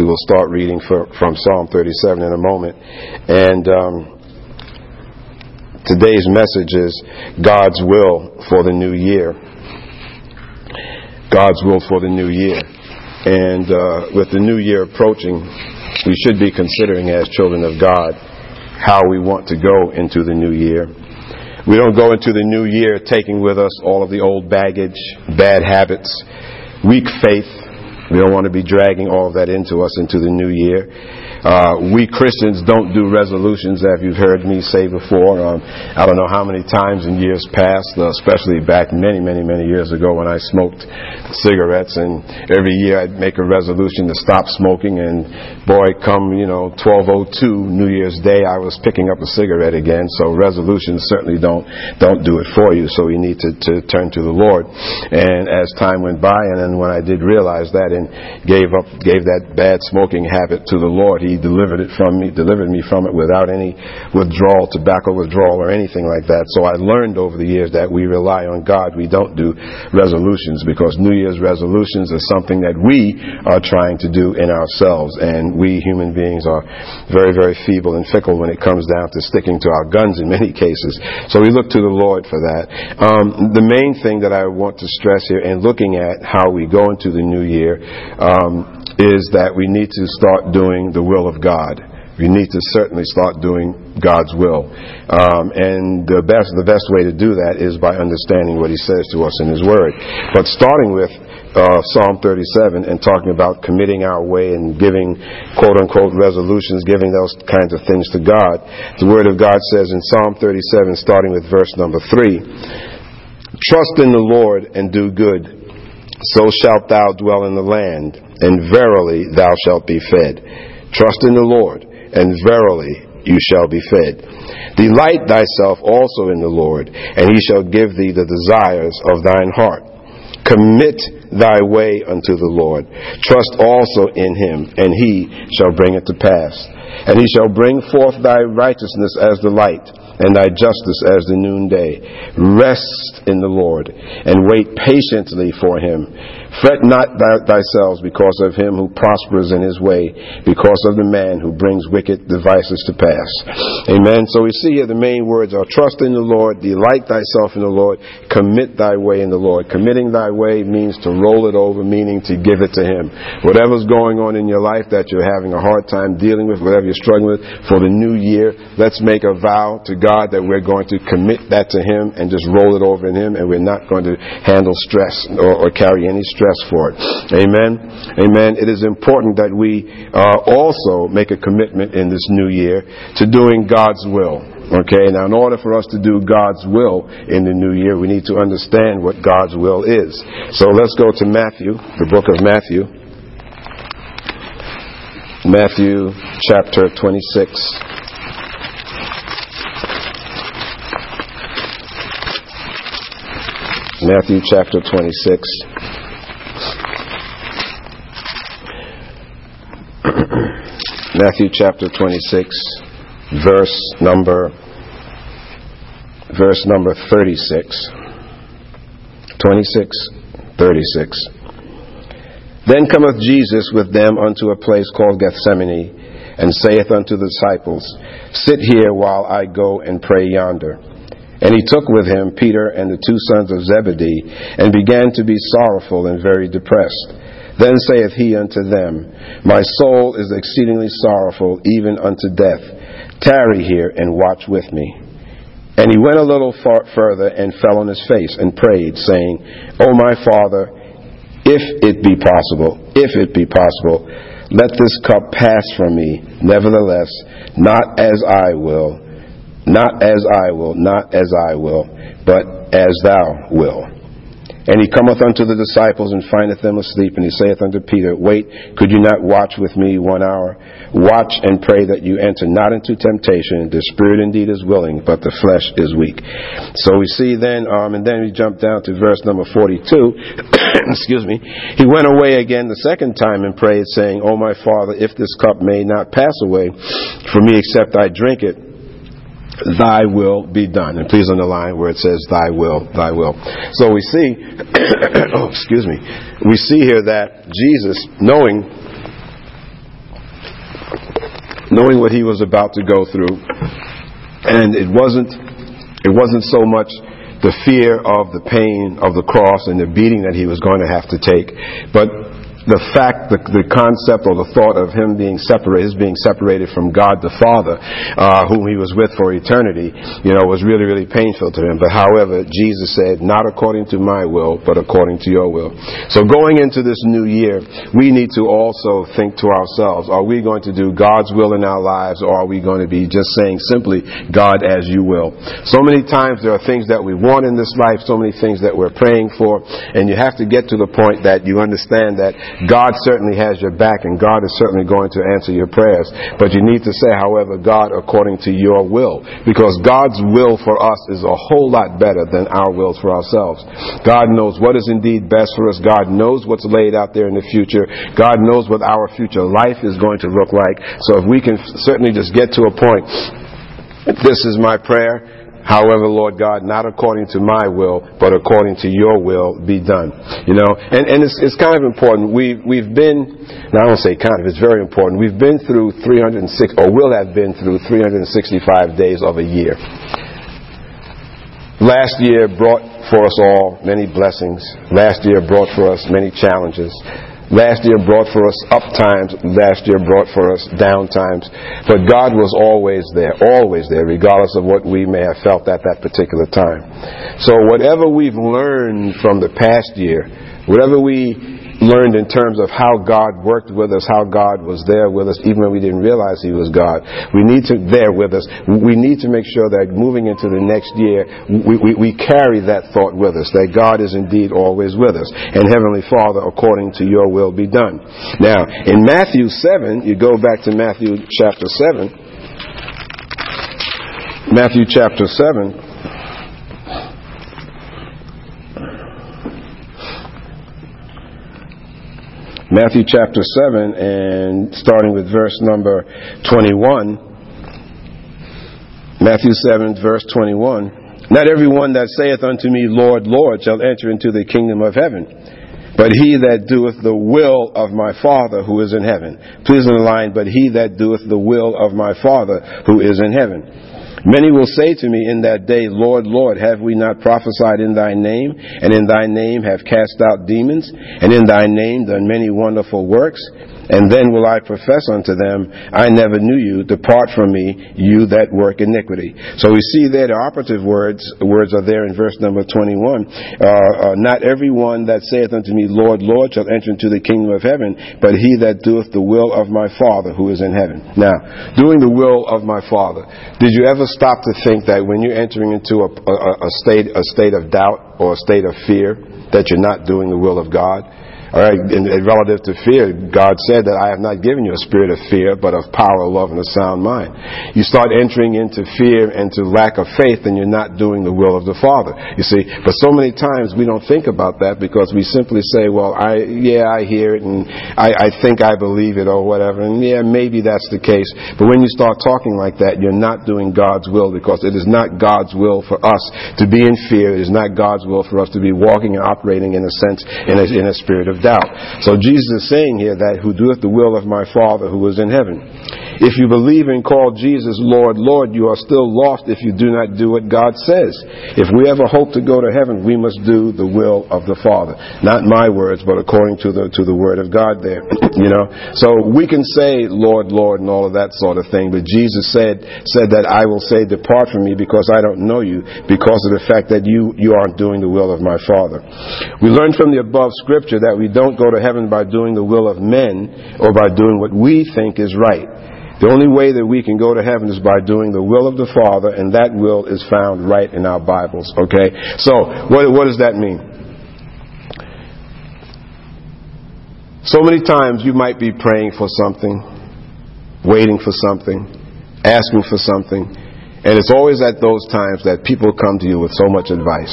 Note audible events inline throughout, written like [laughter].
we will start reading for, from Psalm 37 in a moment. And um, today's message is God's will for the new year. God's will for the new year. And uh, with the new year approaching, we should be considering as children of God how we want to go into the new year. We don't go into the new year taking with us all of the old baggage, bad habits, weak faith. We don't want to be dragging all of that into us into the new year. Uh, we Christians don't do resolutions, as you've heard me say before. Um, I don't know how many times in years past, uh, especially back many, many, many years ago when I smoked cigarettes, and every year I'd make a resolution to stop smoking. And boy, come you know 1202 New Year's Day, I was picking up a cigarette again. So resolutions certainly don't don't do it for you. So we need to, to turn to the Lord. And as time went by, and then when I did realize that and gave up, gave that bad smoking habit to the Lord, He he delivered it from me, delivered me from it without any withdrawal, tobacco withdrawal, or anything like that. So I learned over the years that we rely on God. We don't do resolutions because New Year's resolutions is something that we are trying to do in ourselves, and we human beings are very, very feeble and fickle when it comes down to sticking to our guns in many cases. So we look to the Lord for that. Um, the main thing that I want to stress here, in looking at how we go into the new year, um, is that we need to start doing the will of God. We need to certainly start doing God's will. Um, and the best, the best way to do that is by understanding what He says to us in His Word. But starting with uh, Psalm 37 and talking about committing our way and giving quote unquote resolutions, giving those kinds of things to God, the Word of God says in Psalm 37, starting with verse number 3, Trust in the Lord and do good, so shalt thou dwell in the land and verily thou shalt be fed. Trust in the Lord, and verily you shall be fed. Delight thyself also in the Lord, and he shall give thee the desires of thine heart. Commit thy way unto the Lord. Trust also in him, and he shall bring it to pass. And he shall bring forth thy righteousness as the light and thy justice as the noonday. Rest in the Lord and wait patiently for him. Fret not thyself because of him who prospers in his way, because of the man who brings wicked devices to pass. Amen. So we see here the main words are trust in the Lord, delight thyself in the Lord, commit thy way in the Lord. Committing thy way means to roll it over, meaning to give it to him. Whatever's going on in your life that you're having a hard time dealing with, whatever you're struggling with for the new year, let's make a vow to God that we're going to commit that to him and just roll it over in him and we're not going to handle stress or, or carry any stress for it. Amen. Amen. It is important that we uh, also make a commitment in this new year to doing God's will. Okay, now in order for us to do God's will in the new year, we need to understand what God's will is. So let's go to Matthew, the book of Matthew. Matthew chapter 26. Matthew chapter 26. [clears throat] Matthew chapter 26, verse number verse number 36. 26, 36. Then cometh Jesus with them unto a place called Gethsemane, and saith unto the disciples, Sit here while I go and pray yonder. And he took with him Peter and the two sons of Zebedee, and began to be sorrowful and very depressed. Then saith he unto them, My soul is exceedingly sorrowful, even unto death. Tarry here and watch with me. And he went a little far further and fell on his face and prayed, saying, O my Father, if it be possible, if it be possible, let this cup pass from me. Nevertheless, not as I will, not as I will, not as I will, but as thou wilt. And he cometh unto the disciples and findeth them asleep. And he saith unto Peter, Wait, could you not watch with me one hour? Watch and pray that you enter not into temptation. The spirit indeed is willing, but the flesh is weak. So we see then, um, and then we jump down to verse number 42. [coughs] Excuse me. He went away again the second time and prayed, saying, O my Father, if this cup may not pass away from me except I drink it, thy will be done. And please underline where it says thy will, thy will. So we see, [coughs] oh, excuse me, we see here that Jesus, knowing knowing what he was about to go through. And it wasn't, it wasn't so much the fear of the pain of the cross and the beating that he was going to have to take, but the fact, the, the concept or the thought of him being separated, his being separated from God the Father, uh, whom he was with for eternity, you know, was really, really painful to him. But however, Jesus said, not according to my will, but according to your will. So going into this new year, we need to also think to ourselves, are we going to do God's will in our lives or are we going to be just saying simply, God as you will? So many times there are things that we want in this life, so many things that we're praying for, and you have to get to the point that you understand that God certainly has your back and God is certainly going to answer your prayers. But you need to say, however, God according to your will. Because God's will for us is a whole lot better than our wills for ourselves. God knows what is indeed best for us. God knows what's laid out there in the future. God knows what our future life is going to look like. So if we can certainly just get to a point, this is my prayer However, Lord God, not according to my will, but according to your will be done. You know, and, and it's, it's kind of important. We, we've been, now I don't say kind of, it's very important. We've been through 306, or will have been through 365 days of a year. Last year brought for us all many blessings. Last year brought for us many challenges. Last year brought for us up times. Last year brought for us down times. But God was always there, always there, regardless of what we may have felt at that particular time. So whatever we've learned from the past year, whatever we learned in terms of how God worked with us, how God was there with us, even when we didn't realize He was God. We need to, there with us, we need to make sure that moving into the next year, we, we, we carry that thought with us, that God is indeed always with us. And Heavenly Father, according to your will be done. Now, in Matthew 7, you go back to Matthew chapter 7, Matthew chapter 7, Matthew chapter 7 and starting with verse number 21. Matthew 7 verse 21. Not everyone that saith unto me, Lord, Lord, shall enter into the kingdom of heaven, but he that doeth the will of my Father who is in heaven. Please underline, but he that doeth the will of my Father who is in heaven. Many will say to me in that day, Lord, Lord, have we not prophesied in thy name, and in thy name have cast out demons, and in thy name done many wonderful works? And then will I profess unto them, I never knew you, depart from me, you that work iniquity. So we see there the operative words, words are there in verse number 21. Uh, uh, not everyone that saith unto me, Lord, Lord, shall enter into the kingdom of heaven, but he that doeth the will of my Father who is in heaven. Now, doing the will of my Father. Did you ever stop to think that when you're entering into a, a, a state, a state of doubt or a state of fear, that you're not doing the will of God? All right, and, relative to fear, God said that I have not given you a spirit of fear, but of power, love, and a sound mind. You start entering into fear and to lack of faith, and you're not doing the will of the Father. You see, but so many times we don't think about that because we simply say, well, I, yeah, I hear it, and I, I think I believe it, or whatever, and yeah, maybe that's the case. But when you start talking like that, you're not doing God's will because it is not God's will for us to be in fear. It is not God's will for us to be walking and operating in a sense in a, in a spirit of doubt. So Jesus is saying here that who doeth the will of my Father who is in heaven. If you believe and call Jesus Lord, Lord, you are still lost if you do not do what God says. If we ever hope to go to heaven, we must do the will of the Father. Not my words, but according to the, to the word of God there. [clears throat] you know? So we can say Lord, Lord, and all of that sort of thing, but Jesus said, said that I will say, depart from me because I don't know you because of the fact that you, you aren't doing the will of my Father. We learn from the above scripture that we don't go to heaven by doing the will of men or by doing what we think is right. The only way that we can go to heaven is by doing the will of the Father, and that will is found right in our Bibles. Okay? So, what, what does that mean? So many times you might be praying for something, waiting for something, asking for something, and it's always at those times that people come to you with so much advice.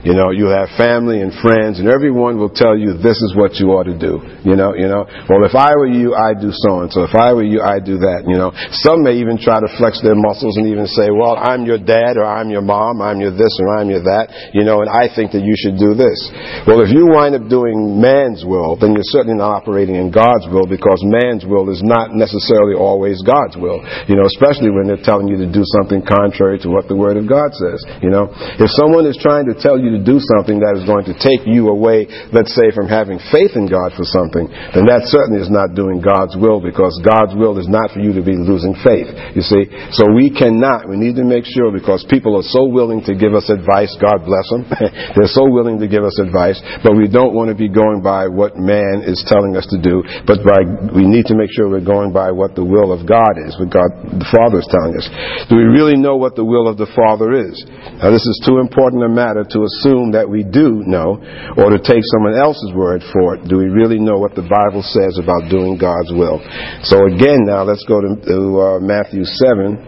You know, you have family and friends, and everyone will tell you this is what you ought to do. You know, you know. Well, if I were you, I'd do so and so. If I were you, I'd do that. You know, some may even try to flex their muscles and even say, "Well, I'm your dad, or I'm your mom, I'm your this, or I'm your that." You know, and I think that you should do this. Well, if you wind up doing man's will, then you're certainly not operating in God's will because man's will is not necessarily always God's will. You know, especially when they're telling you to do something contrary to what the Word of God says. You know, if someone is trying to tell you to do something that is going to take you away, let's say, from having faith in God for something, then that certainly is not doing God's will because God's will is not for you to be losing faith. You see? So we cannot, we need to make sure because people are so willing to give us advice, God bless them. [laughs] They're so willing to give us advice, but we don't want to be going by what man is telling us to do, but by, we need to make sure we're going by what the will of God is, what God, the Father is telling us. Do we really know what the will of the Father is? Now this is too important a matter to assume that we do know or to take someone else's word for it. Do we really know what the Bible says about doing God's will? So again, now let's go to, to uh, Matthew 7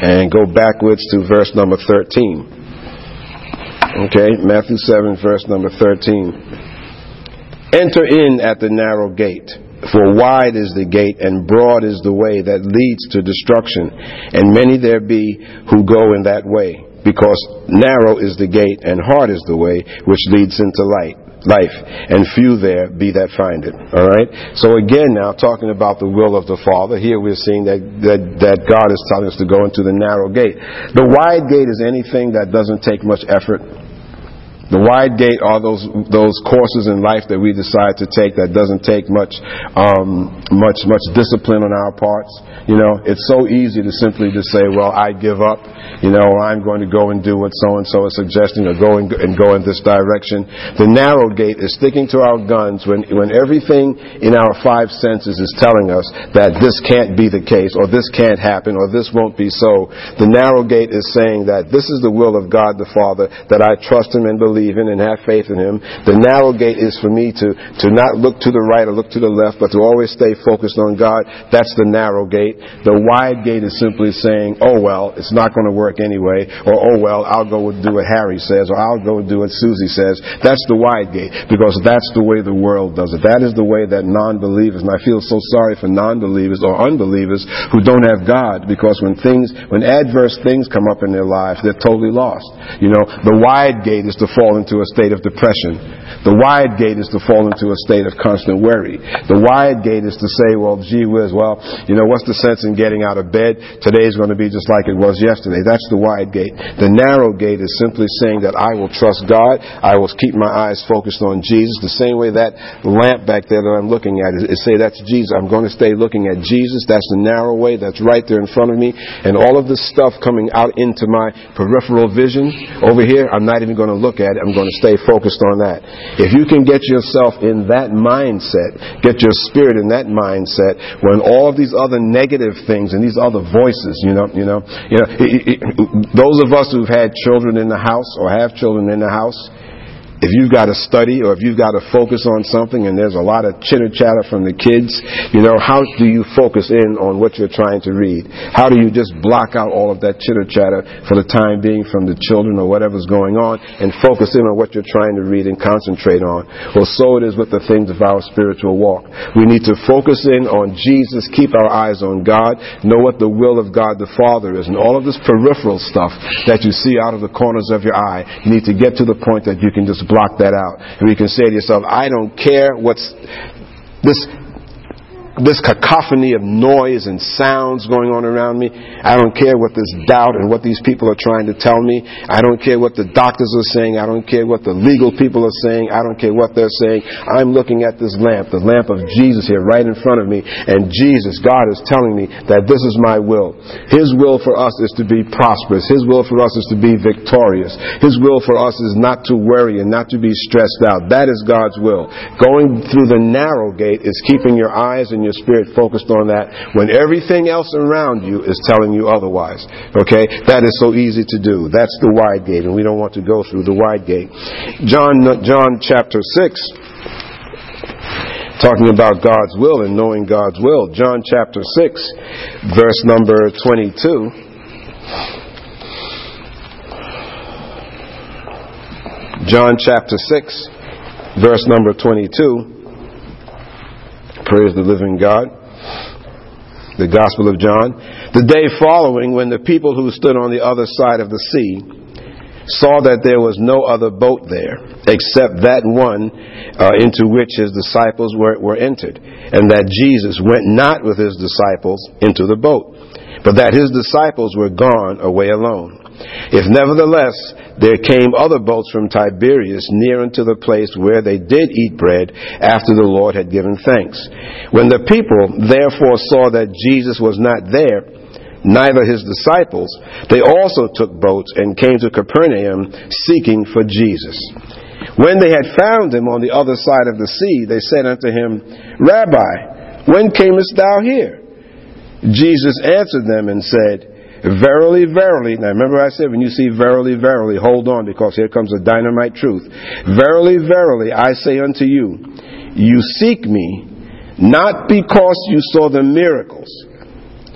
and go backwards to verse number 13. Okay, Matthew 7, verse number 13. Enter in at the narrow gate. For wide is the gate and broad is the way that leads to destruction, and many there be who go in that way because narrow is the gate and hard is the way which leads into light life and few there be that find it. All right? So again now talking about the will of the father here we're seeing that, that that god is telling us to go into the narrow gate. The wide gate is anything that doesn't take much effort the wide gate are those those courses in life that we decide to take that doesn't take much um, much much discipline on our parts. You know, it's so easy to simply just say, "Well, I give up," you know, "I'm going to go and do what so and so is suggesting," or go and, and go in this direction. The narrow gate is sticking to our guns when when everything in our five senses is telling us that this can't be the case, or this can't happen, or this won't be so. The narrow gate is saying that this is the will of God the Father that I trust Him and believe believe in and have faith in Him. The narrow gate is for me to, to not look to the right or look to the left, but to always stay focused on God. That's the narrow gate. The wide gate is simply saying, oh well, it's not going to work anyway, or oh well, I'll go and do what Harry says, or I'll go and do what Susie says. That's the wide gate, because that's the way the world does it. That is the way that non-believers, and I feel so sorry for non-believers or unbelievers who don't have God, because when things, when adverse things come up in their lives, they're totally lost. You know, the wide gate is to fall fall into a state of depression. The wide gate is to fall into a state of constant worry. The wide gate is to say, well, gee whiz, well, you know, what's the sense in getting out of bed? Today's going to be just like it was yesterday. That's the wide gate. The narrow gate is simply saying that I will trust God. I will keep my eyes focused on Jesus. The same way that lamp back there that I'm looking at is, is say that's Jesus. I'm going to stay looking at Jesus. That's the narrow way. That's right there in front of me. And all of this stuff coming out into my peripheral vision over here, I'm not even going to look at it. I'm going to stay focused on that. If you can get yourself in that mindset, get your spirit in that mindset, when all of these other negative things and these other voices, you know, you know, you know, it, it, those of us who've had children in the house or have children in the house, if you've got to study or if you've got to focus on something and there's a lot of chitter chatter from the kids, you know, how do you focus in on what you're trying to read? How do you just block out all of that chitter chatter for the time being from the children or whatever's going on and focus in on what you're trying to read and concentrate on? Well, so it is with the things of our spiritual walk. We need to focus in on Jesus, keep our eyes on God, know what the will of God the Father is, and all of this peripheral stuff that you see out of the corners of your eye, you need to get to the point that you can just block that out. And you can say to yourself, I don't care what's this this cacophony of noise and sounds going on around me. I don't care what this doubt and what these people are trying to tell me. I don't care what the doctors are saying. I don't care what the legal people are saying. I don't care what they're saying. I'm looking at this lamp, the lamp of Jesus here right in front of me. And Jesus, God is telling me that this is my will. His will for us is to be prosperous. His will for us is to be victorious. His will for us is not to worry and not to be stressed out. That is God's will. Going through the narrow gate is keeping your eyes and and your spirit focused on that when everything else around you is telling you otherwise. Okay? That is so easy to do. That's the wide gate, and we don't want to go through the wide gate. John, John chapter 6 talking about God's will and knowing God's will. John chapter 6, verse number 22. John chapter 6, verse number 22. Praise the living God. The Gospel of John. The day following, when the people who stood on the other side of the sea saw that there was no other boat there except that one uh, into which his disciples were, were entered, and that Jesus went not with his disciples into the boat, but that his disciples were gone away alone. If nevertheless there came other boats from Tiberias near unto the place where they did eat bread after the Lord had given thanks. When the people therefore saw that Jesus was not there, neither his disciples, they also took boats and came to Capernaum seeking for Jesus. When they had found him on the other side of the sea, they said unto him, Rabbi, when camest thou here? Jesus answered them and said, Verily, verily. Now remember I said when you see verily, verily, hold on because here comes a dynamite truth. Verily, verily, I say unto you, you seek me not because you saw the miracles.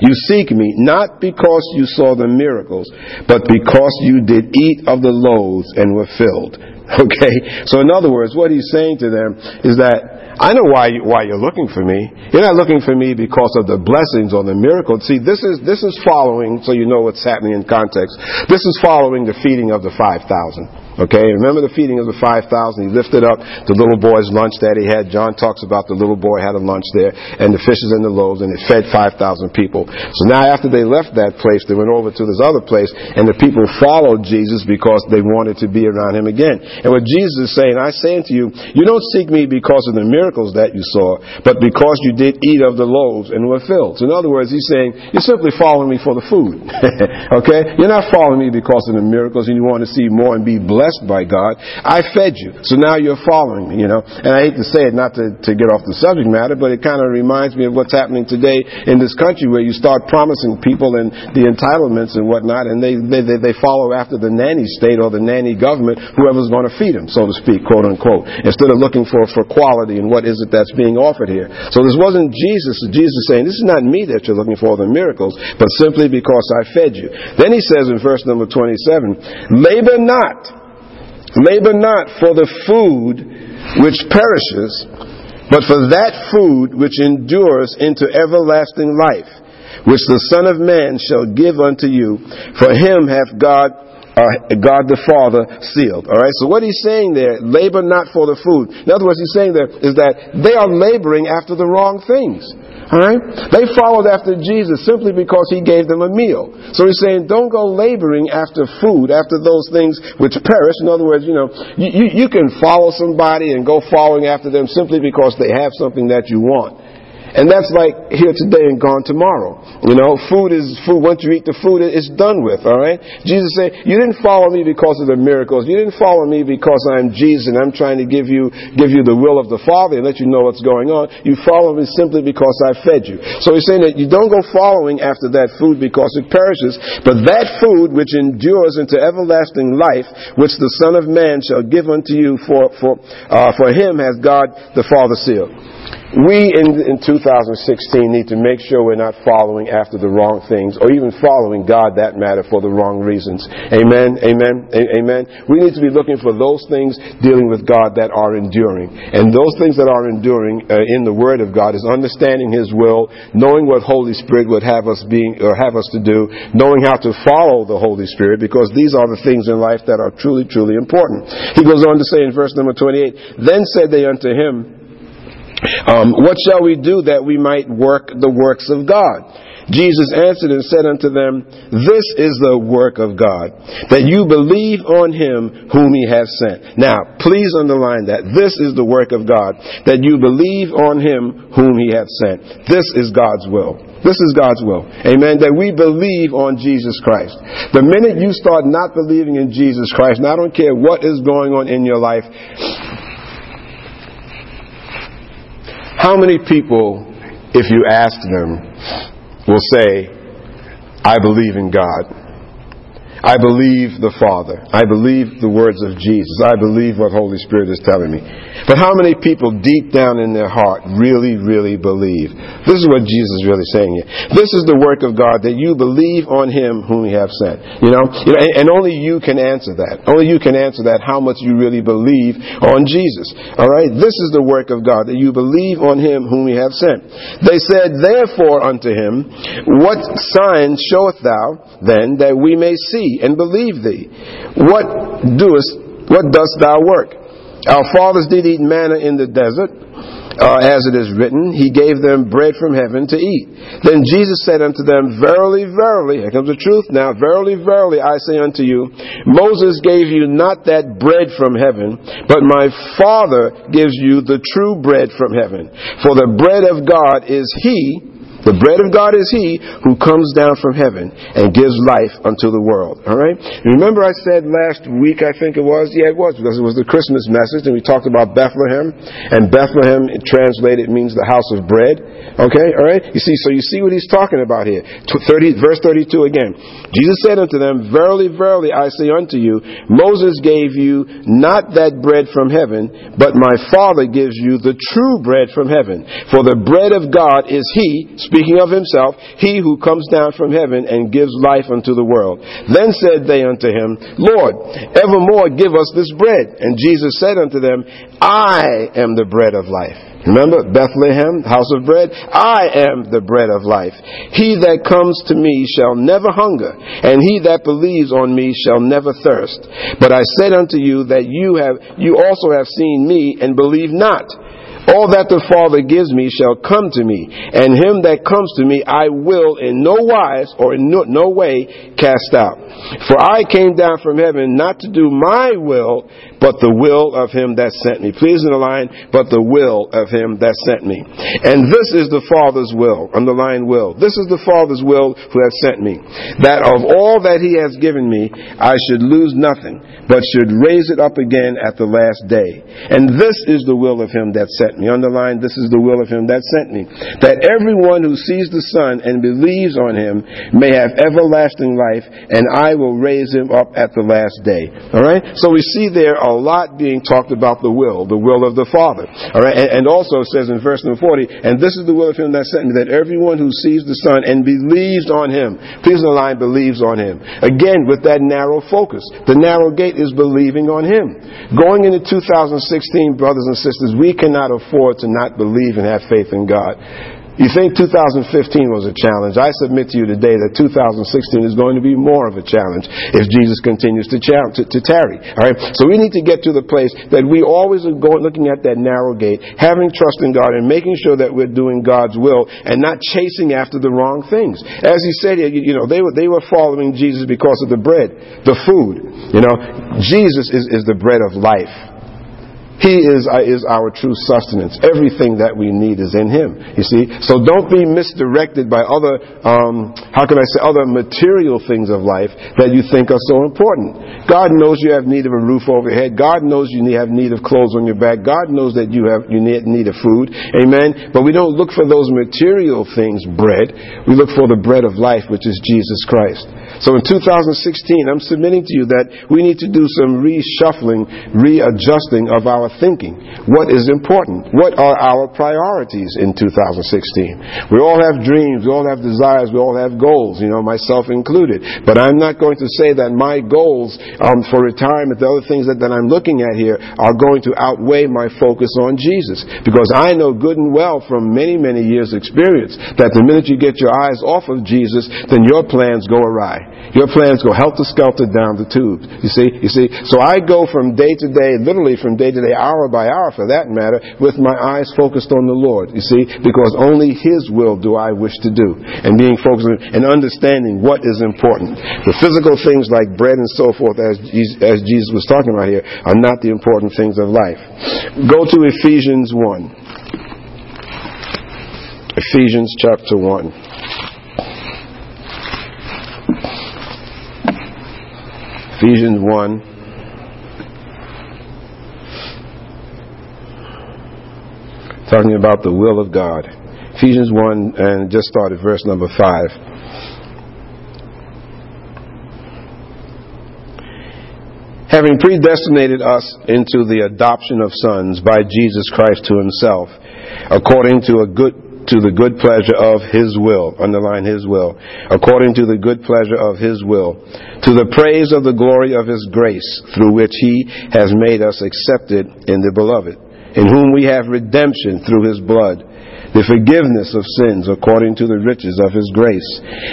You seek me not because you saw the miracles, but because you did eat of the loaves and were filled. [laughs] Okay? So in other words, what he's saying to them is that I know why, you, why you're looking for me. You're not looking for me because of the blessings or the miracles. See, this is, this is following, so you know what's happening in context. This is following the feeding of the 5,000. Okay, remember the feeding of the 5,000? He lifted up the little boy's lunch that he had. John talks about the little boy had a lunch there, and the fishes and the loaves, and it fed 5,000 people. So now after they left that place, they went over to this other place, and the people followed Jesus because they wanted to be around him again. And what Jesus is saying, I say unto you, you don't seek me because of the miracles that you saw, but because you did eat of the loaves and were filled. So in other words, he's saying, you're simply following me for the food. [laughs] okay? You're not following me because of the miracles and you want to see more and be blessed blessed by God. I fed you. So now you're following me, you know. And I hate to say it, not to, to get off the subject matter, but it kind of reminds me of what's happening today in this country where you start promising people and the entitlements and whatnot, and they, they, they, they follow after the nanny state or the nanny government, whoever's going to feed them, so to speak, quote unquote, instead of looking for, for quality and what is it that's being offered here. So this wasn't Jesus. Jesus saying, this is not me that you're looking for the miracles, but simply because I fed you. Then he says in verse number 27, labor not Labor not for the food which perishes, but for that food which endures into everlasting life, which the Son of Man shall give unto you. For him hath God uh, God the Father sealed. All right. So what he's saying there, labor not for the food. In other words, he's saying there is that they are laboring after the wrong things. Alright? They followed after Jesus simply because he gave them a meal. So he's saying, don't go laboring after food, after those things which perish. In other words, you know, you, you, you can follow somebody and go following after them simply because they have something that you want. And that's like here today and gone tomorrow. You know, food is food. Once you eat the food, it's done with, alright? Jesus said, you didn't follow me because of the miracles. You didn't follow me because I'm Jesus and I'm trying to give you, give you the will of the Father and let you know what's going on. You follow me simply because I fed you. So he's saying that you don't go following after that food because it perishes, but that food which endures into everlasting life, which the Son of Man shall give unto you for, for, uh, for him has God the Father sealed we in, in 2016 need to make sure we're not following after the wrong things or even following God that matter for the wrong reasons. Amen. Amen. A- amen. We need to be looking for those things dealing with God that are enduring. And those things that are enduring uh, in the Word of God is understanding His will, knowing what Holy Spirit would have us being or have us to do, knowing how to follow the Holy Spirit because these are the things in life that are truly, truly important. He goes on to say in verse number 28, Then said they unto him, um, what shall we do that we might work the works of God? Jesus answered and said unto them, This is the work of God, that you believe on him whom he has sent. Now, please underline that. This is the work of God, that you believe on him whom he hath sent. This is God's will. This is God's will. Amen. That we believe on Jesus Christ. The minute you start not believing in Jesus Christ, and I don't care what is going on in your life, how many people, if you ask them, will say, I believe in God? I believe the Father. I believe the words of Jesus. I believe what Holy Spirit is telling me. But how many people deep down in their heart really, really believe? This is what Jesus is really saying here. This is the work of God that you believe on Him whom He have sent. You know, and only you can answer that. Only you can answer that how much you really believe on Jesus. All right? This is the work of God that you believe on Him whom He have sent. They said, therefore unto Him, What sign showeth thou then that we may see and believe thee? What doest, what dost thou work? Our fathers did eat manna in the desert, uh, as it is written, He gave them bread from heaven to eat. Then Jesus said unto them, Verily, verily, here comes the truth now, verily, verily, I say unto you, Moses gave you not that bread from heaven, but my Father gives you the true bread from heaven. For the bread of God is He the bread of God is He who comes down from heaven and gives life unto the world. All right? Remember I said last week, I think it was? Yeah, it was, because it was the Christmas message, and we talked about Bethlehem. And Bethlehem, translated, means the house of bread. Okay? All right? You see, so you see what he's talking about here. 30, verse 32 again. Jesus said unto them, Verily, verily, I say unto you, Moses gave you not that bread from heaven, but my Father gives you the true bread from heaven. For the bread of God is He, speaking of himself, he who comes down from heaven and gives life unto the world. Then said they unto him, Lord, evermore give us this bread. And Jesus said unto them, I am the bread of life. Remember Bethlehem, house of bread? I am the bread of life. He that comes to me shall never hunger, and he that believes on me shall never thirst. But I said unto you that you have, you also have seen me and believe not. All that the Father gives me shall come to me, and him that comes to me I will in no wise or in no, no way cast out. For I came down from heaven not to do my will, but the will of him that sent me. Please underline, but the will of him that sent me. And this is the Father's will. Underline will. This is the Father's will who has sent me. That of all that he has given me, I should lose nothing, but should raise it up again at the last day. And this is the will of him that sent me. Underline, this is the will of him that sent me. That everyone who sees the Son and believes on him may have everlasting life, and I will raise him up at the last day. Alright? So we see there a lot being talked about the will, the will of the Father. All right, and, and also says in verse number 40, and this is the will of him that sent me, that everyone who sees the Son and believes on him, please the line, believes on him. Again, with that narrow focus. The narrow gate is believing on him. Going into 2016, brothers and sisters, we cannot afford to not believe and have faith in God. You think 2015 was a challenge. I submit to you today that 2016 is going to be more of a challenge if Jesus continues to, to, to tarry. All right? So we need to get to the place that we always are going, looking at that narrow gate, having trust in God, and making sure that we're doing God's will and not chasing after the wrong things. As he said, you, you know, they were, they were following Jesus because of the bread, the food. You know, Jesus is, is the bread of life. He is, uh, is our true sustenance. Everything that we need is in Him. You see? So don't be misdirected by other, um, how can I say, other material things of life that you think are so important. God knows you have need of a roof over your head. God knows you have need of clothes on your back. God knows that you have, you need, need of food. Amen? But we don't look for those material things, bread. We look for the bread of life, which is Jesus Christ. So in 2016, I'm submitting to you that we need to do some reshuffling, readjusting of our thinking. What is important? What are our priorities in 2016? We all have dreams, we all have desires, we all have goals, you know, myself included. But I'm not going to say that my goals um, for retirement, the other things that, that I'm looking at here, are going to outweigh my focus on Jesus. Because I know good and well from many, many years' experience that the minute you get your eyes off of Jesus, then your plans go awry. Your plans go helter skelter down the tubes. You see, you see. So I go from day to day, literally from day to day, hour by hour for that matter, with my eyes focused on the Lord. You see, because only His will do I wish to do, and being focused on, and understanding what is important. The physical things like bread and so forth, as Jesus, as Jesus was talking about here, are not the important things of life. Go to Ephesians one. Ephesians chapter 1. Ephesians 1. Talking about the will of God. Ephesians 1, and just started verse number 5. having predestinated us into the adoption of sons by Jesus Christ to himself, according to a good to the good pleasure of his will, underline his will, according to the good pleasure of his will, to the praise of the glory of his grace, through which he has made us accepted in the beloved, in whom we have redemption through his blood the forgiveness of sins according to the riches of his grace,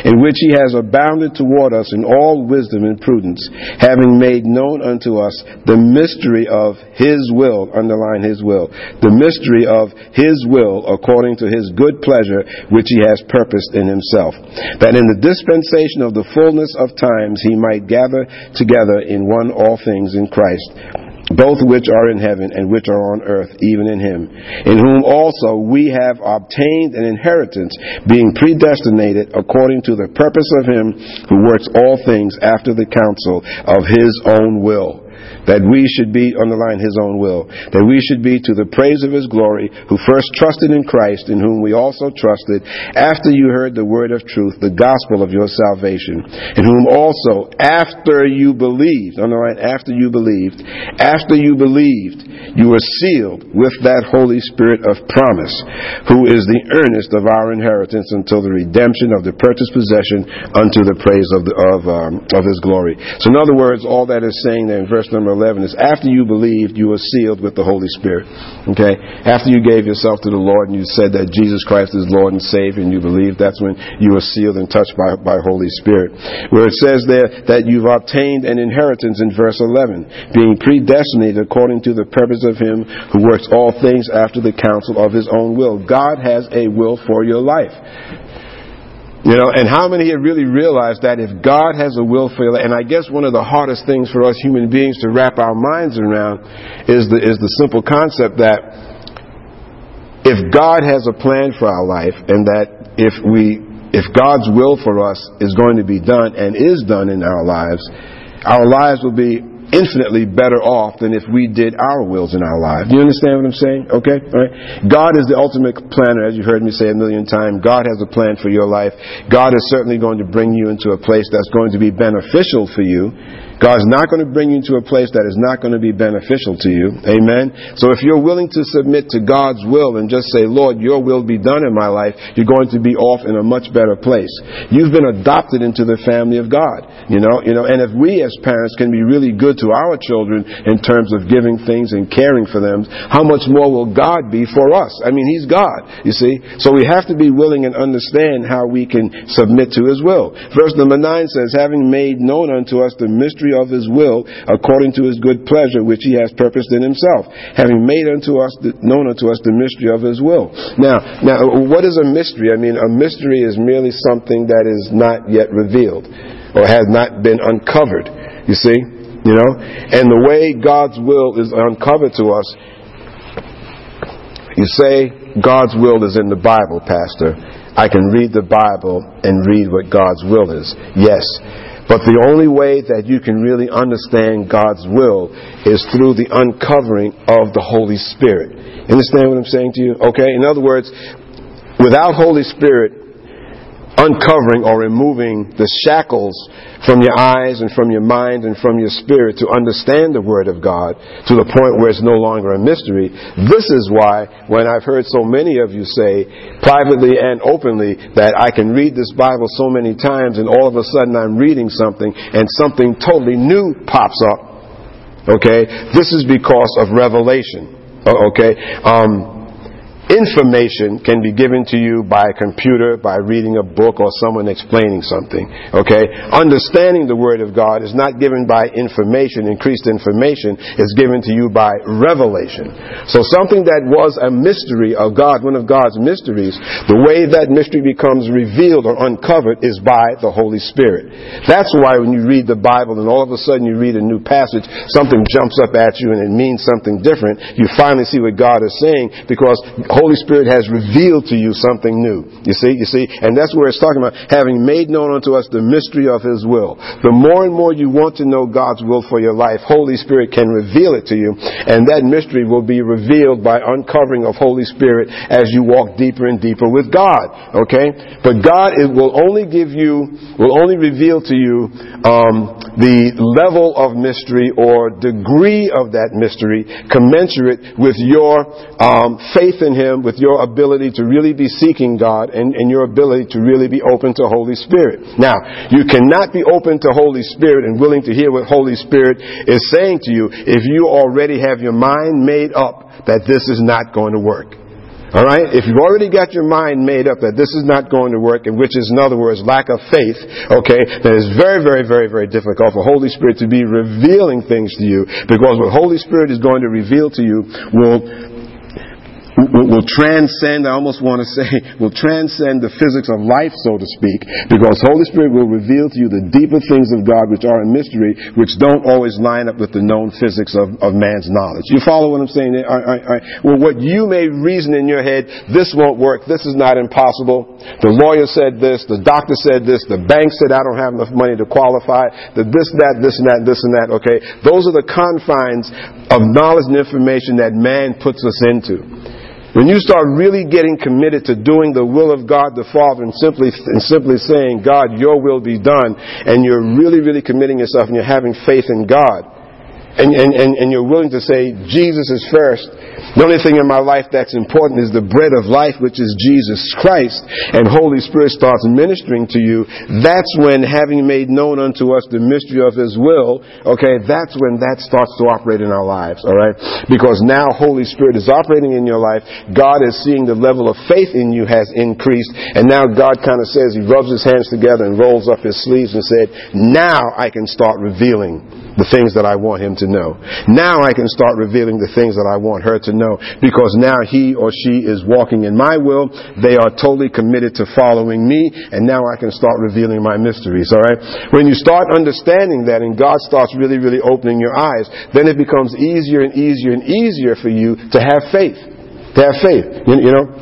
in which he has abounded toward us in all wisdom and prudence, having made known unto us the mystery of his will, underline his will, the mystery of his will according to his good pleasure which he has purposed in himself, that in the dispensation of the fullness of times he might gather together in one all things in Christ both which are in heaven and which are on earth, even in him, in whom also we have obtained an inheritance, being predestinated according to the purpose of him who works all things after the counsel of his own will that we should be, underline his own will, that we should be to the praise of his glory, who first trusted in Christ, in whom we also trusted, after you heard the word of truth, the gospel of your salvation, in whom also, after you believed, underline, after you believed, after you believed, you were sealed with that Holy Spirit of promise, who is the earnest of our inheritance until the redemption of the purchased possession unto the praise of, the, of, um, of his glory. So in other words, all that is saying there in verse number 11 is after you believed, you were sealed with the Holy Spirit. Okay? After you gave yourself to the Lord and you said that Jesus Christ is Lord and Savior and you believed, that's when you were sealed and touched by, by Holy Spirit. Where it says there that you've obtained an inheritance in verse 11, being predestinated according to the purpose of Him who works all things after the counsel of His own will. God has a will for your life. You know, and how many have really realized that if God has a will for you, and I guess one of the hardest things for us human beings to wrap our minds around is the, is the simple concept that if God has a plan for our life and that if we, if God's will for us is going to be done and is done in our lives, our lives will be infinitely better off than if we did our wills in our lives. You understand what I'm saying? Okay? All right? God is the ultimate planner, as you've heard me say a million times. God has a plan for your life. God is certainly going to bring you into a place that's going to be beneficial for you. God's not going to bring you to a place that is not going to be beneficial to you. Amen. So if you're willing to submit to God's will and just say, Lord, your will be done in my life, you're going to be off in a much better place. You've been adopted into the family of God. You know, you know, and if we as parents can be really good to our children in terms of giving things and caring for them, how much more will God be for us? I mean, He's God, you see. So we have to be willing and understand how we can submit to His will. Verse number 9 says, having made known unto us the mystery of his will according to his good pleasure which he has purposed in himself, having made unto us known unto us the mystery of his will. Now, now what is a mystery? I mean, a mystery is merely something that is not yet revealed or has not been uncovered. You see? You know? And the way God's will is uncovered to us, you say God's will is in the Bible, Pastor. I can read the Bible and read what God's will is. Yes. But the only way that you can really understand God's will is through the uncovering of the Holy Spirit. Understand what I'm saying to you? Okay? In other words, without Holy Spirit, uncovering or removing the shackles from your eyes and from your mind and from your spirit to understand the Word of God to the point where it's no longer a mystery. This is why, when I've heard so many of you say, privately and openly, that I can read this Bible so many times and all of a sudden I'm reading something and something totally new pops up. Okay? This is because of revelation. Okay? Um, information can be given to you by a computer, by reading a book, or someone explaining something. Okay? Understanding the Word of God is not given by information, increased information, it's given to you by revelation. So something that was a mystery of God, one of God's mysteries, the way that mystery becomes revealed or uncovered is by the Holy Spirit. That's why when you read the Bible and all of a sudden you read a new passage, something jumps up at you and it means something different, you finally see what God is saying because Holy Spirit has revealed to you something new. You see, you see, and that's where it's talking about having made known unto us the mystery of His will. The more and more you want to know God's will for your life, Holy Spirit can reveal it to you, and that mystery will be revealed by uncovering of Holy Spirit as you walk deeper and deeper with God. Okay, but God it will only give you, will only reveal to you um, the level of mystery or degree of that mystery commensurate with your um, faith in Him, with your ability to really be seeking God, and, and your ability to really be open to Holy Spirit. Now, you cannot be open to Holy Spirit and willing to hear what Holy Spirit is saying to you if you already have your mind made up that this is not going to work. All right? If you've already got your mind made up that this is not going to work, and which is, in other words, lack of faith, okay, then it's very, very, very, very difficult for Holy Spirit to be revealing things to you because what Holy Spirit is going to reveal to you will will, transcend, I almost want to say, [laughs] will transcend the physics of life, so to speak, because Holy Spirit will reveal to you the deeper things of God which are a mystery, which don't always line up with the known physics of, of man's knowledge. You follow what I'm saying? Right, all right. Well, what you may reason in your head, this won't work, this is not impossible, the lawyer said this, the doctor said this, the bank said I don't have enough money to qualify, the this, that, this, and that, this, and that, okay? Those are the confines of knowledge and information that man puts us into. When you start really getting committed to doing the will of God the Father and simply, and simply saying, God, your will be done, and you're really, really committing yourself and you're having faith in God, and, and, and, and you're willing to say, Jesus is first, the only thing in my life that's important is the bread of life, which is Jesus Christ, and Holy Spirit starts ministering to you, that's when having made known unto us the mystery of His will, okay, that's when that starts to operate in our lives, alright? Because now Holy Spirit is operating in your life, God is seeing the level of faith in you has increased, and now God kind of says, He rubs His hands together and rolls up His sleeves and said, now I can start revealing the things that I want Him to know. Now I can start revealing the things that I want her to know because now he or she is walking in my will. They are totally committed to following me and now I can start revealing my mysteries, alright? When you start understanding that and God starts really, really opening your eyes, then it becomes easier and easier and easier for you to have faith. To have faith. You know?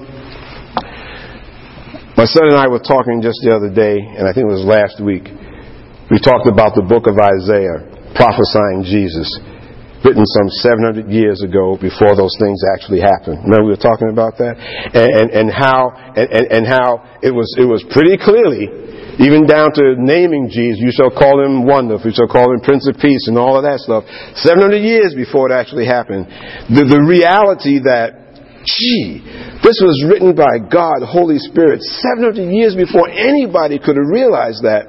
My son and I were talking just the other day, and I think it was last week. We talked about the book of Isaiah prophesying Jesus, written some 700 years ago before those things actually happened. Remember we were talking about that? And, and, and how, and, and, how it was, it was pretty clearly, even down to naming Jesus, you shall call him wonderful, you shall call him Prince of Peace and all of that stuff. 700 years before it actually happened. The, the reality that, gee, this was written by God, Holy Spirit, 700 years before anybody could have realized that.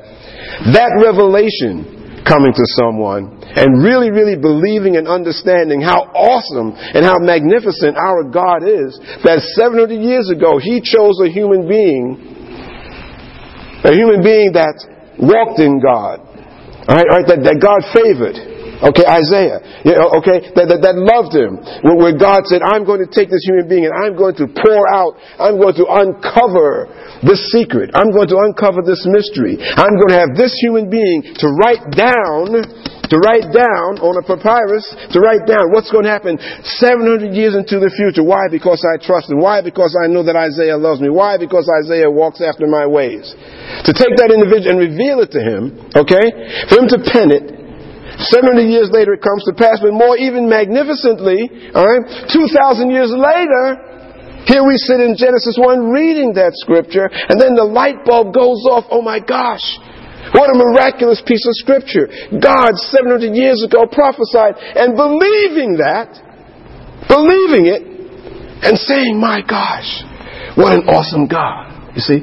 That revelation coming to someone and really, really believing and understanding how awesome and how magnificent our God is, that 700 years ago He chose a human being, a human being that walked in God, all right, all right that, that God favored. Okay, Isaiah. Know, okay, that, that, that loved him. Where, where God said, I'm going to take this human being and I'm going to pour out, I'm going to uncover this secret. I'm going to uncover this mystery. I'm going to have this human being to write down, to write down on a papyrus, to write down what's going to happen 700 years into the future. Why? Because I trust him. Why? Because I know that Isaiah loves me. Why? Because Isaiah walks after my ways. To take that individual and reveal it to him, okay? For him to pen it, 700 years later it comes to pass, but more even magnificently, alright, 2,000 years later, here we sit in Genesis 1 reading that scripture, and then the light bulb goes off, oh my gosh, what a miraculous piece of scripture. God 700 years ago prophesied, and believing that, believing it, and saying, my gosh, what an awesome God. You see?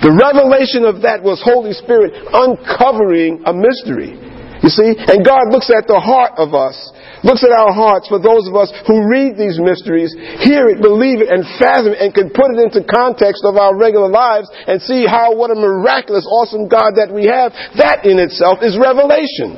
The revelation of that was Holy Spirit uncovering a mystery. You see? And God looks at the heart of us, looks at our hearts for those of us who read these mysteries, hear it, believe it, and fathom it, and can put it into context of our regular lives and see how what a miraculous, awesome God that we have. That in itself is revelation.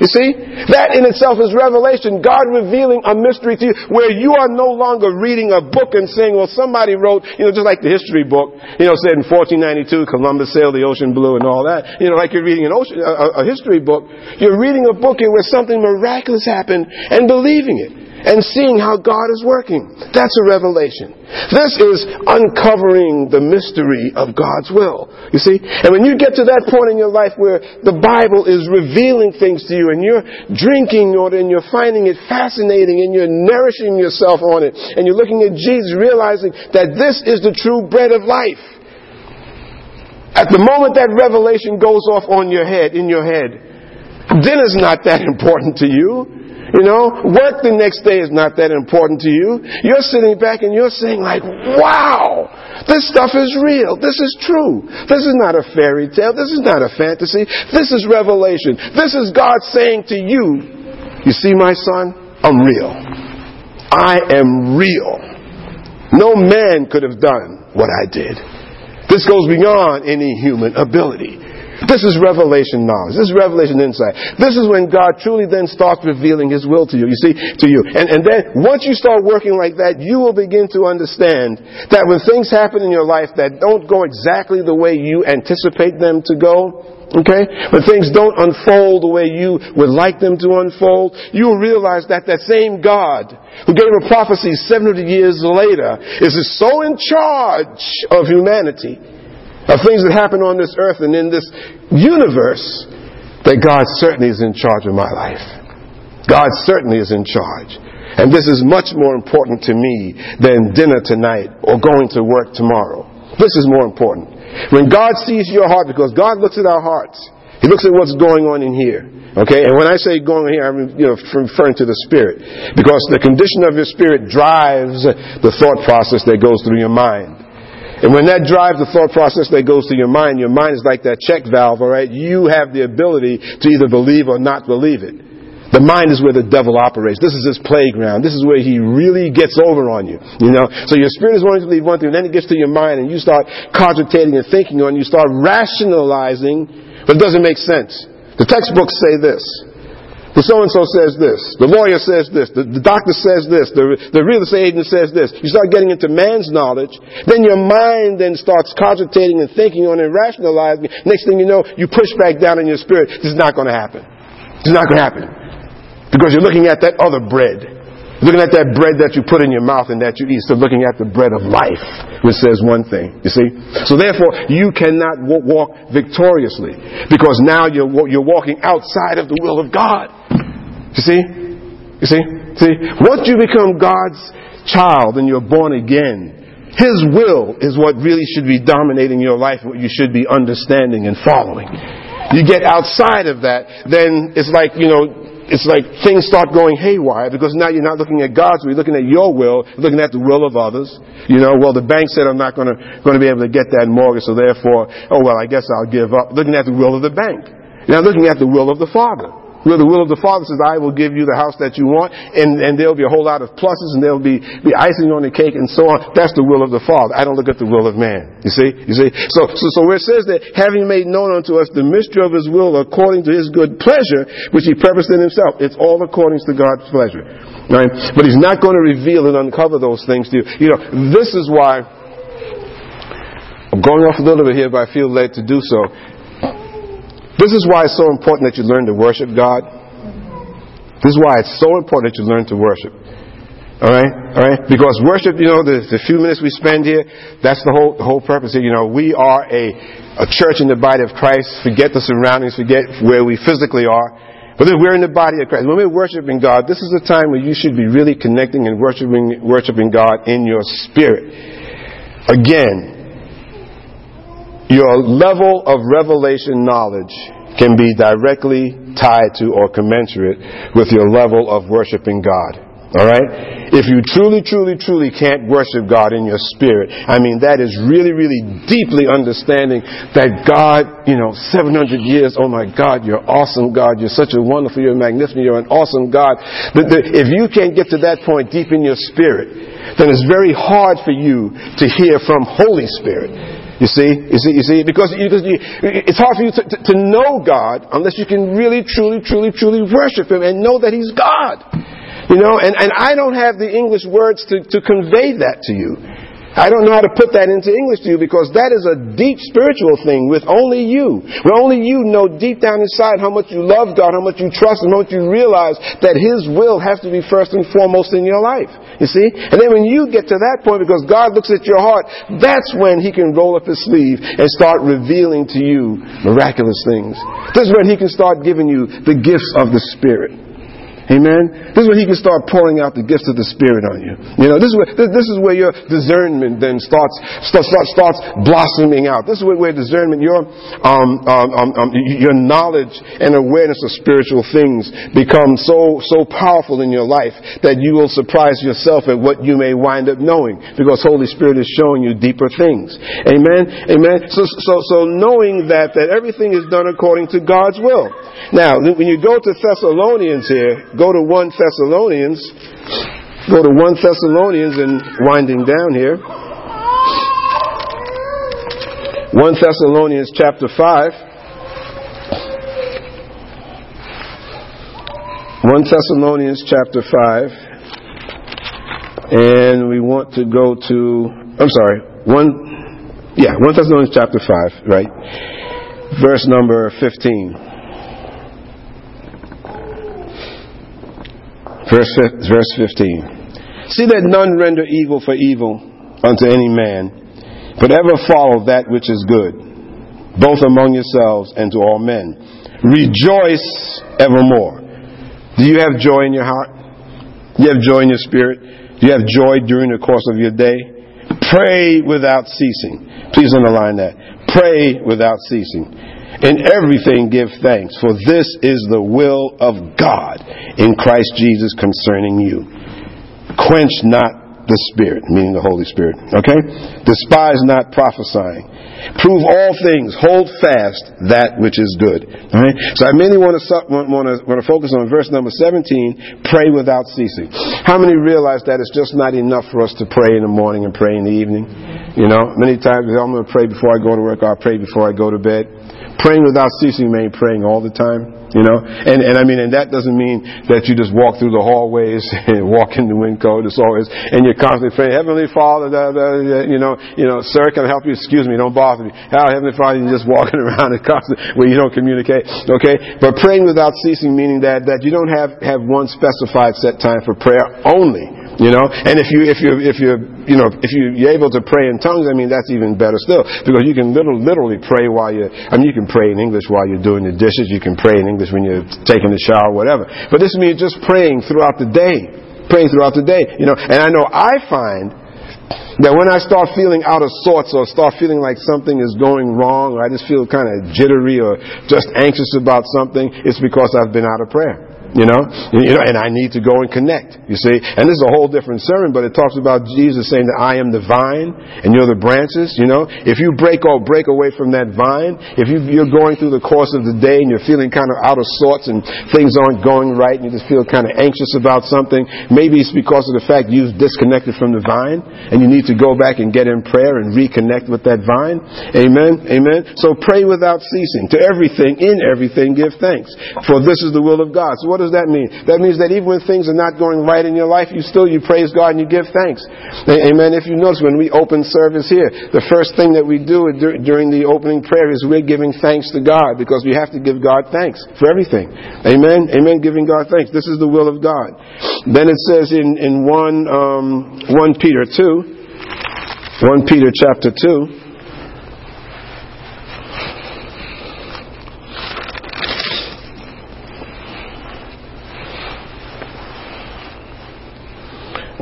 You see? That in itself is revelation. God revealing a mystery to you where you are no longer reading a book and saying, well, somebody wrote, you know, just like the history book, you know, said in 1492, Columbus sailed the ocean blue and all that. You know, like you're reading an ocean, a, a history book. You're reading a book in where something miraculous happened and believing it. And seeing how God is working. That's a revelation. This is uncovering the mystery of God's will. You see? And when you get to that point in your life where the Bible is revealing things to you and you're drinking it and you're finding it fascinating and you're nourishing yourself on it and you're looking at Jesus realizing that this is the true bread of life. At the moment that revelation goes off on your head, in your head, dinner's not that [laughs] important to you. You know, work the next day is not that important to you. You're sitting back and you're saying like, wow, this stuff is real. This is true. This is not a fairy tale. This is not a fantasy. This is revelation. This is God saying to you, you see my son? I'm real. I am real. No man could have done what I did. This goes beyond any human ability. This is revelation knowledge. This is revelation insight. This is when God truly then starts revealing His will to you. You see, to you. And, and then once you start working like that, you will begin to understand that when things happen in your life that don't go exactly the way you anticipate them to go, Okay? When things don't unfold the way you would like them to unfold, you will realize that that same God who gave a prophecy 700 years later is so in charge of humanity, of things that happen on this earth and in this universe, that God certainly is in charge of my life. God certainly is in charge. And this is much more important to me than dinner tonight or going to work tomorrow. This is more important. When God sees your heart, because God looks at our hearts, He looks at what's going on in here. Okay, and when I say going here, I'm you know, referring to the spirit, because the condition of your spirit drives the thought process that goes through your mind. And when that drives the thought process that goes through your mind, your mind is like that check valve, alright? You have the ability to either believe or not believe it. The mind is where the devil operates. This is his playground. This is where he really gets over on you. You know? So your spirit is wanting to believe one thing, and then it gets to your mind, and you start cogitating and thinking on, you start rationalizing, but it doesn't make sense. The textbooks say this. The so and so says this. The lawyer says this. The, the doctor says this. The, the real estate agent says this. You start getting into man's knowledge. Then your mind then starts cogitating and thinking on and rationalizing. Next thing you know, you push back down in your spirit. This is not going to happen. This is not going to happen. Because you're looking at that other bread. Looking at that bread that you put in your mouth and that you eat. So looking at the bread of life, which says one thing. You see? So therefore, you cannot walk victoriously. Because now you're, you're walking outside of the will of God. You see? You see? See? Once you become God's child and you're born again, His will is what really should be dominating your life, what you should be understanding and following. You get outside of that, then it's like, you know, it's like things start going haywire because now you're not looking at God's will, you're looking at your will, looking at the will of others. You know, well, the bank said I'm not going to, going to be able to get that mortgage, so therefore, oh well, I guess I'll give up. Looking at the will of the bank. You're not looking at the will of the Father. Where the will of the Father says, I will give you the house that you want, and, and there'll be a whole lot of pluses, and there'll be, be icing on the cake, and so on. That's the will of the Father. I don't look at the will of man. You see? You see? So, so, so where it says that, having made known unto us the mystery of his will according to his good pleasure, which he purposed in himself, it's all according to God's pleasure. Right? But he's not going to reveal and uncover those things to you. You know, this is why, I'm going off a little bit here, but I feel led to do so. This is why it's so important that you learn to worship God. This is why it's so important that you learn to worship. Alright? Alright? Because worship, you know, the, the few minutes we spend here, that's the whole, the whole purpose here. You know, we are a, a church in the body of Christ. Forget the surroundings, forget where we physically are. But we're in the body of Christ. When we're worshiping God, this is a time where you should be really connecting and worshiping, worshiping God in your spirit. Again, your level of revelation knowledge can be directly tied to or commensurate with your level of worshiping God. Alright? If you truly, truly, truly can't worship God in your spirit, I mean, that is really, really deeply understanding that God, you know, 700 years, oh my God, you're awesome God, you're such a wonderful, you're magnificent, you're an awesome God. But the, if you can't get to that point deep in your spirit, then it's very hard for you to hear from Holy Spirit. You see, you see, you see, because, you, because you, it's hard for you to, to, to, know God unless you can really, truly, truly, truly worship Him and know that He's God. You know, and, and I don't have the English words to, to convey that to you. I don't know how to put that into English to you because that is a deep spiritual thing with only you. Where only you know deep down inside how much you love God, how much you trust Him, how much you realize that His will has to be first and foremost in your life. You see? And then when you get to that point, because God looks at your heart, that's when He can roll up His sleeve and start revealing to you miraculous things. This is when He can start giving you the gifts of the Spirit. Amen. This is where he can start pouring out the gifts of the Spirit on you. You know, this is where this is where your discernment then starts starts starts blossoming out. This is where, where discernment, your um, um, um, um, your knowledge and awareness of spiritual things become so so powerful in your life that you will surprise yourself at what you may wind up knowing because Holy Spirit is showing you deeper things. Amen. Amen. So so so knowing that that everything is done according to God's will. Now, when you go to Thessalonians here, go to 1 Thessalonians. Go to 1 Thessalonians and winding down here. 1 Thessalonians chapter 5. 1 Thessalonians chapter 5. And we want to go to, I'm sorry, 1, yeah, 1 Thessalonians chapter 5, right? Verse number 15. Verse, verse 15. See that none render evil for evil unto any man, but ever follow that which is good, both among yourselves and to all men. Rejoice evermore. Do you have joy in your heart? Do you have joy in your spirit? Do you have joy during the course of your day? Pray without ceasing. Please underline that. Pray without ceasing. In everything give thanks, for this is the will of God in Christ Jesus concerning you. Quench not the Spirit, meaning the Holy Spirit. Okay? Despise not prophesying. Prove all things. Hold fast that which is good. All right? So I mainly want to, want, to, want to focus on verse number 17, pray without ceasing. How many realize that it's just not enough for us to pray in the morning and pray in the evening? You know, many times I'm going to pray before I go to work, I'll pray before I go to bed praying without ceasing mean praying all the time. You know, and and I mean, and that doesn't mean that you just walk through the hallways [laughs] and walk in the Winco. It's always and you're constantly praying, Heavenly Father, da, da, da, you know, you know, sir, can I help you? Excuse me, don't bother me. How Heavenly Father, you're just walking [laughs] around and constantly where you don't communicate. Okay, but praying without ceasing meaning that that you don't have have one specified set time for prayer only. You know, and if you if you if you you know if you, you're able to pray in tongues, I mean that's even better still because you can literally, literally pray while you. I mean you can pray in English while you're doing the dishes. You can pray in English when you're taking the shower, whatever. But this means just praying throughout the day, praying throughout the day. You know, and I know I find that when I start feeling out of sorts or start feeling like something is going wrong or I just feel kind of jittery or just anxious about something, it's because I've been out of prayer. You know, you know, and I need to go and connect. You see, and this is a whole different sermon, but it talks about Jesus saying that I am the vine and you're the branches. You know, if you break or break away from that vine, if you, you're going through the course of the day and you're feeling kind of out of sorts and things aren't going right and you just feel kind of anxious about something, maybe it's because of the fact you've disconnected from the vine and you need to go back and get in prayer and reconnect with that vine. Amen. Amen. So pray without ceasing. To everything, in everything, give thanks, for this is the will of God. So what does that mean? That means that even when things are not going right in your life, you still you praise God and you give thanks. Amen. If you notice when we open service here, the first thing that we do during the opening prayer is we're giving thanks to God because we have to give God thanks for everything. Amen. Amen. Giving God thanks. This is the will of God. Then it says in in one um, one Peter two, one Peter chapter two.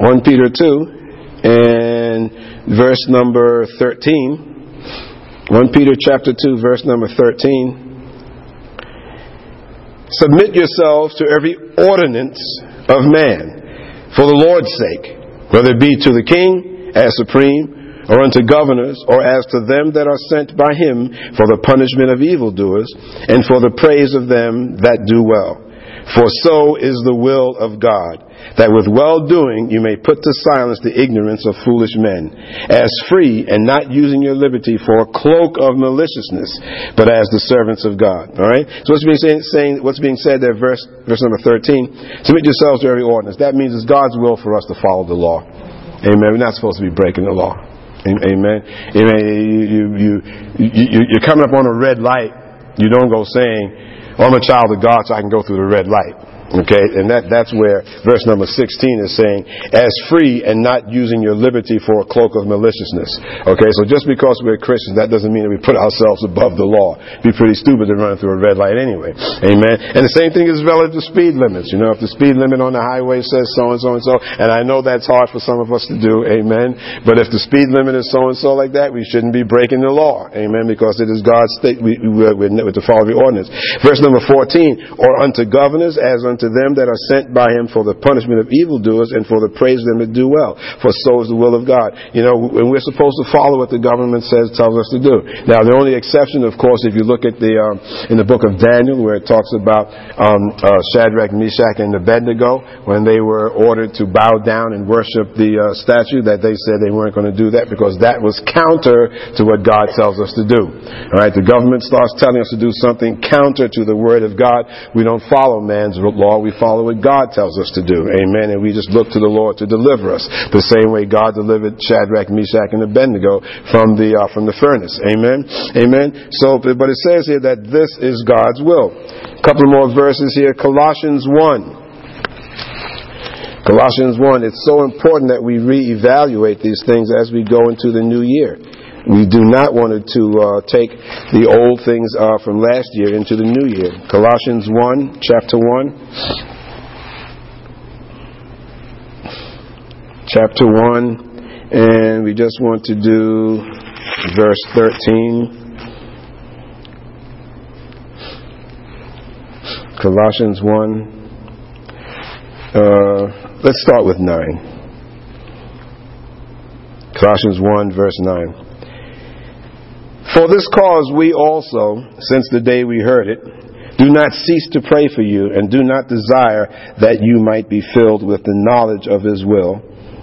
1 Peter 2 and verse number 13. 1 Peter chapter 2 verse number 13. Submit yourselves to every ordinance of man for the Lord's sake, whether it be to the king as supreme or unto governors, or as to them that are sent by him for the punishment of evildoers, and for the praise of them that do well. For so is the will of God that with well doing you may put to silence the ignorance of foolish men, as free and not using your liberty for a cloak of maliciousness, but as the servants of God. All right. So what's being saying, saying what's being said there, verse verse number thirteen. Submit yourselves to every ordinance. That means it's God's will for us to follow the law. Amen. We're not supposed to be breaking the law. Amen. Amen. You, you, you, you're coming up on a red light. You don't go saying, oh, I'm a child of God, so I can go through the red light. Okay, and that, that's where verse number 16 is saying, as free and not using your liberty for a cloak of maliciousness. Okay, so just because we're Christians, that doesn't mean that we put ourselves above the law. It'd Be pretty stupid to run through a red light anyway. Amen. And the same thing is relative to speed limits. You know, if the speed limit on the highway says so and so and so, and I know that's hard for some of us to do, amen. But if the speed limit is so and so like that, we shouldn't be breaking the law. Amen, because it is God's state, we, we, we're, we're to follow the ordinance. Verse number 14, or unto governors as unto to them that are sent by him for the punishment of evildoers and for the praise of them that do well. For so is the will of God. You know, and we're supposed to follow what the government says, tells us to do. Now, the only exception, of course, if you look at the, um, in the book of Daniel, where it talks about um, uh, Shadrach, Meshach, and Abednego, when they were ordered to bow down and worship the uh, statue, that they said they weren't going to do that because that was counter to what God tells us to do. All right, the government starts telling us to do something counter to the word of God. We don't follow man's law we follow what God tells us to do. Amen. And we just look to the Lord to deliver us. The same way God delivered Shadrach, Meshach, and Abednego from the, uh, from the furnace. Amen. Amen. So, but it says here that this is God's will. A couple more verses here. Colossians 1. Colossians 1, it's so important that we reevaluate these things as we go into the new year. We do not want to uh, take the old things uh, from last year into the new year. Colossians 1, chapter 1. Chapter 1, and we just want to do verse 13. Colossians 1. Uh, let's start with 9. Colossians 1, verse 9. For this cause we also, since the day we heard it, do not cease to pray for you and do not desire that you might be filled with the knowledge of his will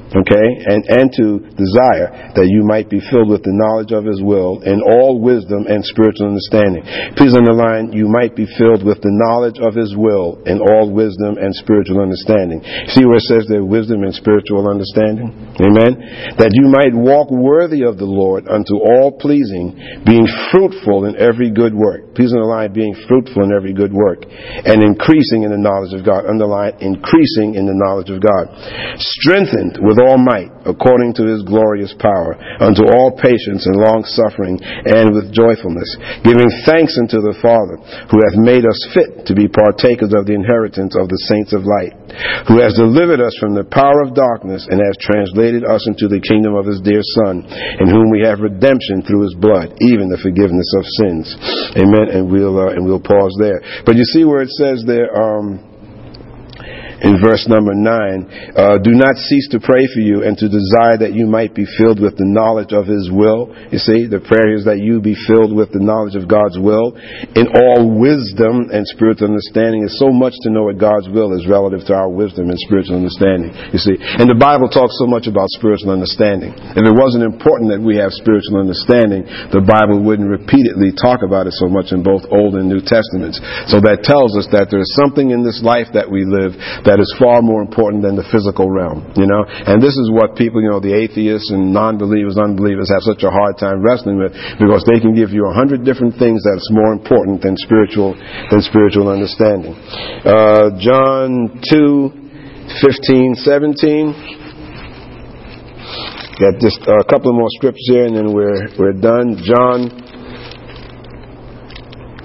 okay, and, and to desire that you might be filled with the knowledge of His will in all wisdom and spiritual understanding. Please underline, you might be filled with the knowledge of His will in all wisdom and spiritual understanding. See where it says there wisdom and spiritual understanding? Amen? That you might walk worthy of the Lord unto all pleasing, being fruitful in every good work. Please underline, being fruitful in every good work, and increasing in the knowledge of God. Underline, increasing in the knowledge of God. Strengthened with all might, according to his glorious power, unto all patience and long suffering, and with joyfulness, giving thanks unto the Father, who hath made us fit to be partakers of the inheritance of the saints of light, who has delivered us from the power of darkness, and has translated us into the kingdom of his dear Son, in whom we have redemption through his blood, even the forgiveness of sins. Amen. And we'll uh, and we'll pause there. But you see where it says there. Um, in verse number 9, uh, do not cease to pray for you and to desire that you might be filled with the knowledge of His will. You see, the prayer is that you be filled with the knowledge of God's will in all wisdom and spiritual understanding. It's so much to know what God's will is relative to our wisdom and spiritual understanding. You see, and the Bible talks so much about spiritual understanding. If it wasn't important that we have spiritual understanding, the Bible wouldn't repeatedly talk about it so much in both Old and New Testaments. So that tells us that there's something in this life that we live that is far more important than the physical realm, you know? And this is what people, you know, the atheists and non-believers, unbelievers have such a hard time wrestling with because they can give you a hundred different things that's more important than spiritual, than spiritual understanding. Uh, John 2, 15, 17. Got just a couple more scriptures here and then we're, we're done. John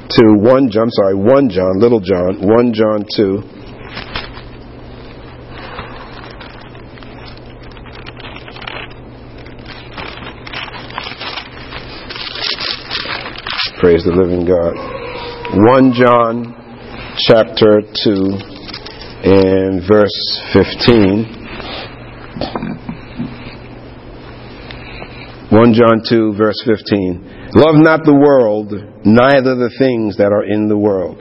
to 1 John, sorry, 1 John, little John, 1 John 2. Praise the living God. 1 John chapter 2 and verse 15. 1 John 2 verse 15. Love not the world, neither the things that are in the world.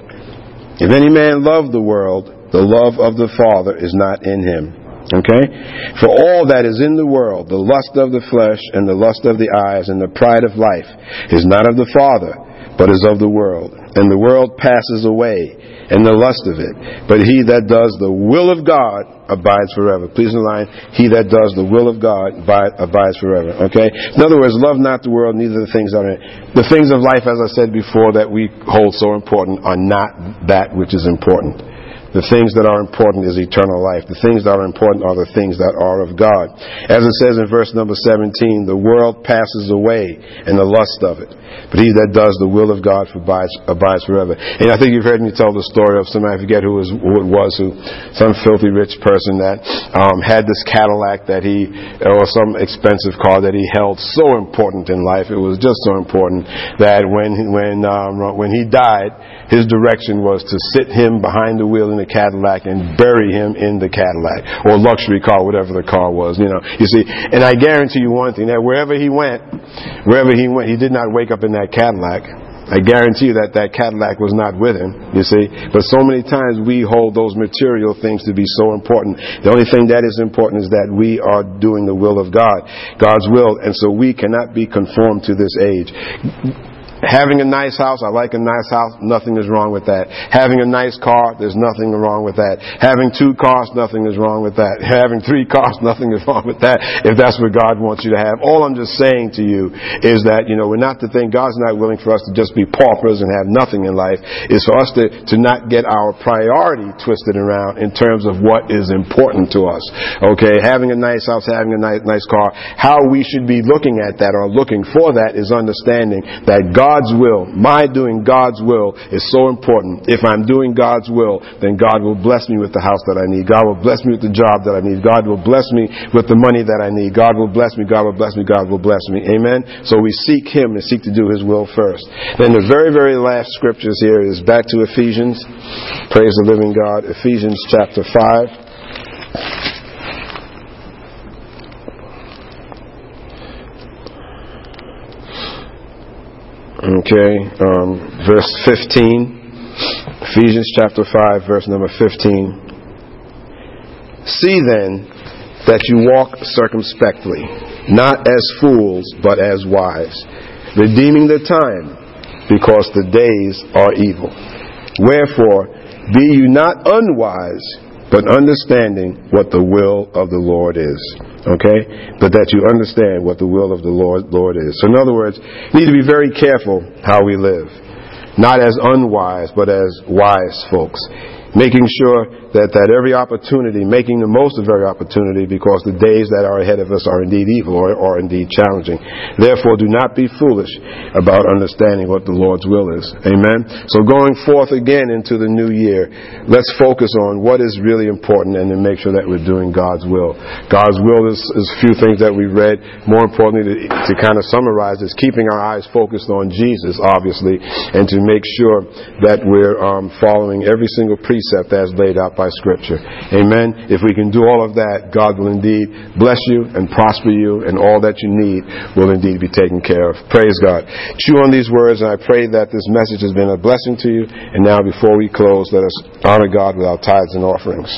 If any man love the world, the love of the Father is not in him. Okay? For all that is in the world, the lust of the flesh and the lust of the eyes and the pride of life is not of the Father, but is of the world. And the world passes away, and the lust of it. But he that does the will of God abides forever. Please line, he that does the will of God abides forever. Okay? In other words, love not the world, neither the things that are in it. The things of life, as I said before, that we hold so important are not that which is important. The things that are important is eternal life. The things that are important are the things that are of God. As it says in verse number 17, the world passes away and the lust of it. But he that does the will of God abides, abides forever. And I think you've heard me tell the story of somebody, I forget who, was, who it was, who, some filthy rich person that um, had this Cadillac that he, or some expensive car that he held so important in life. It was just so important that when, when, um, when he died, his direction was to sit him behind the wheel in the Cadillac and bury him in the Cadillac or luxury car, whatever the car was. You know, you see, and I guarantee you one thing: that wherever he went, wherever he went, he did not wake up in that Cadillac. I guarantee you that that Cadillac was not with him, you see. But so many times we hold those material things to be so important. The only thing that is important is that we are doing the will of God, God's will, and so we cannot be conformed to this age. Having a nice house, I like a nice house, nothing is wrong with that. Having a nice car, there's nothing wrong with that. Having two cars, nothing is wrong with that. Having three cars, [laughs] nothing is wrong with that, if that's what God wants you to have. All I'm just saying to you is that, you know, we're not to think God's not willing for us to just be paupers and have nothing in life. It's for us to, to not get our priority twisted around in terms of what is important to us. Okay, having a nice house, having a nice, nice car, how we should be looking at that or looking for that is understanding that God God's will, my doing God's will is so important. If I'm doing God's will, then God will bless me with the house that I need. God will bless me with the job that I need. God will bless me with the money that I need. God will bless me. God will bless me. God will bless me. Amen. So we seek Him and seek to do His will first. Then the very, very last scriptures here is back to Ephesians. Praise the living God. Ephesians chapter 5. Okay, um, verse 15. Ephesians chapter 5, verse number 15. See then that you walk circumspectly, not as fools, but as wise, redeeming the time, because the days are evil. Wherefore, be you not unwise, but understanding what the will of the Lord is. Okay? But that you understand what the will of the Lord, Lord is. So in other words, need to be very careful how we live. Not as unwise, but as wise folks. Making sure that, that every opportunity, making the most of every opportunity because the days that are ahead of us are indeed evil or are indeed challenging. Therefore, do not be foolish about understanding what the Lord's will is. Amen. So going forth again into the new year, let's focus on what is really important and then make sure that we're doing God's will. God's will is, is a few things that we read. More importantly, to, to kind of summarize is keeping our eyes focused on Jesus, obviously, and to make sure that we're um, following every single precept that's laid out by Scripture. Amen. If we can do all of that, God will indeed bless you and prosper you, and all that you need will indeed be taken care of. Praise God. Chew on these words, and I pray that this message has been a blessing to you. And now, before we close, let us honor God with our tithes and offerings.